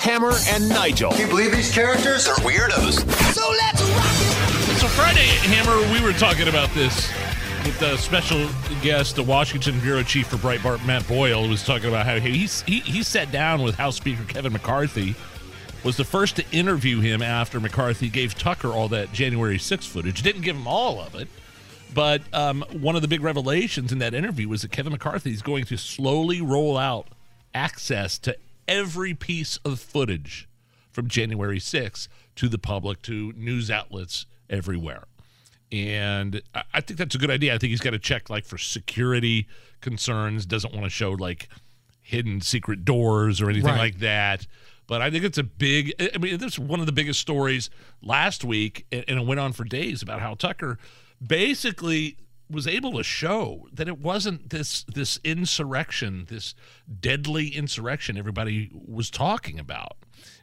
Hammer and Nigel. Can you believe these characters are weirdos? So let's rock it. So Friday, Hammer, we were talking about this with the special guest, the Washington bureau chief for Breitbart, Matt Boyle, was talking about how he he, he sat down with House Speaker Kevin McCarthy, was the first to interview him after McCarthy gave Tucker all that January 6th footage. Didn't give him all of it, but um, one of the big revelations in that interview was that Kevin McCarthy is going to slowly roll out access to every piece of footage from January 6th to the public, to news outlets everywhere. And I think that's a good idea. I think he's got to check like for security concerns, doesn't want to show like hidden secret doors or anything right. like that. But I think it's a big, I mean, this is one of the biggest stories last week, and it went on for days about how Tucker basically was able to show that it wasn't this this insurrection, this deadly insurrection everybody was talking about.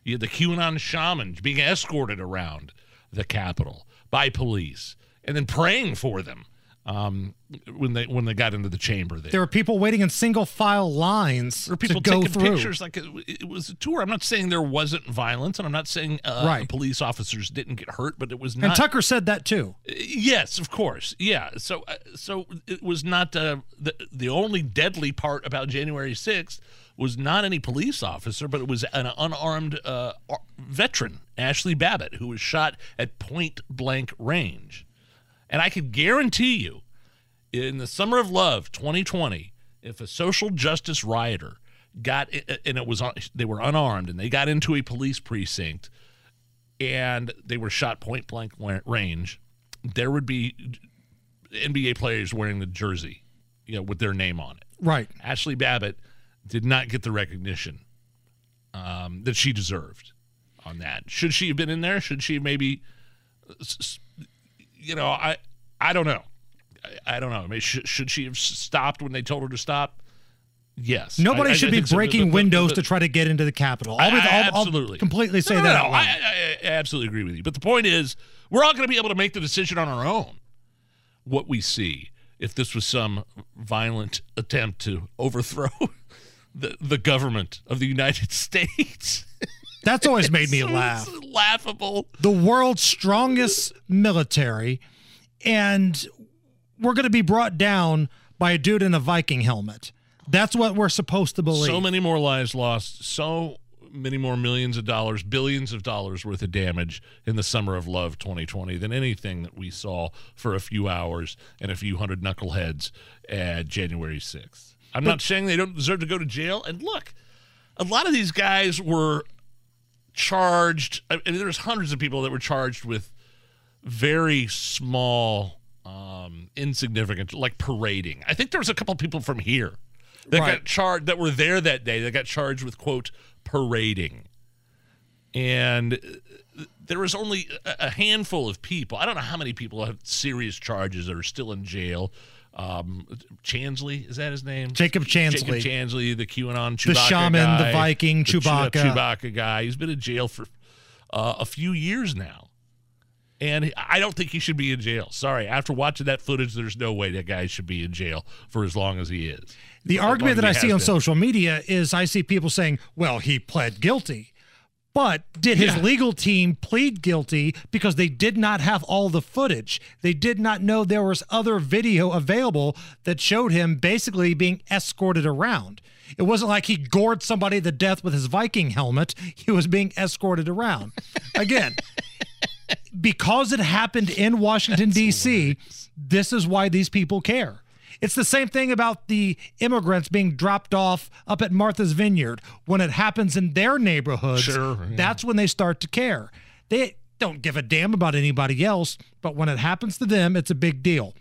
You had the QAnon shaman being escorted around the Capitol by police and then praying for them um, when they when they got into the chamber. There, there were people waiting in single file lines. There were people to taking through. pictures. Like it, it, was a tour. I'm not saying there wasn't violence, and I'm not saying uh, right. police officers didn't get hurt, but it was not. And Tucker said that too. Yes, of course. Yeah. So uh, so it was not uh, the the only deadly part about January 6th was not any police officer, but it was an unarmed uh, veteran, Ashli Babbitt, who was shot at point blank range. And I can guarantee you, in the summer of love 2020, if a social justice rioter got and it was they were unarmed and they got into a police precinct and they were shot point blank range, there would be NBA players wearing the jersey, you know, with their name on it. Right. Ashli Babbitt did not get the recognition um, that she deserved on that. Should she have been in there? Should she maybe you know, I I don't know. I, I don't know. I mean, should, should she have stopped when they told her to stop? Yes. Nobody I, should I be breaking so, but, but, windows but, to try to get into the Capitol. I'll, I'll, absolutely. I'll completely say no, that. No, no, I, absolutely agree with you. But the point is, we're all going to be able to make the decision on our own what we see if this was some violent attempt to overthrow the, the government of the United States. That's always made me laugh. laughable. The world's strongest military, and we're going to be brought down by a dude in a Viking helmet. That's what we're supposed to believe. So many more lives lost. So many more millions of dollars, billions of dollars worth of damage in the summer of love 2020 than anything that we saw for a few hours and a few hundred knuckleheads at January 6th. I'm but, not saying they don't deserve to go to jail. And look, a lot of these guys were charged. I mean, there's hundreds of people that were charged with very small, um, insignificant, like parading. I think there was a couple people from here that right. got charged that were there that day that got charged with quote parading, and there was only a handful of people. I don't know how many people have serious charges that are still in jail um, Chansley is that his name? Jacob Chansley. Jacob Chansley, the QAnon Chewbacca the shaman, guy, the Viking, the Chewbacca, Chewbacca guy. He's been in jail for uh, a few years now, and I don't think he should be in jail. Sorry, after watching that footage, there's no way that guy should be in jail for as long as he is. The argument that I see on been. social media is I see people saying, "Well, he pled guilty." But did his yeah. legal team plead guilty because they did not have all the footage? They did not know there was other video available that showed him basically being escorted around. It wasn't like he gored somebody to death with his Viking helmet. He was being escorted around. Again, because it happened in Washington, D.C., this is why these people care. It's the same thing about the immigrants being dropped off up at Martha's Vineyard. When it happens in their neighborhoods, sure, yeah. that's when they start to care. They don't give a damn about anybody else, but when it happens to them, it's a big deal.